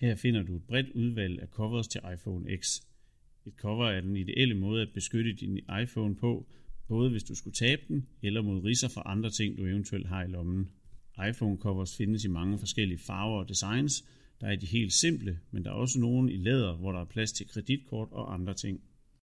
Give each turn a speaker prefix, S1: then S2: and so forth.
S1: Her finder du et bredt udvalg af covers til iPhone X. Et cover er den ideelle måde at beskytte din iPhone på, både hvis du skulle tabe den, eller mod risser fra andre ting, du eventuelt har i lommen. iPhone covers findes i mange forskellige farver og designs. Der er de helt simple, men der er også nogle i læder, hvor der er plads til kreditkort og andre ting.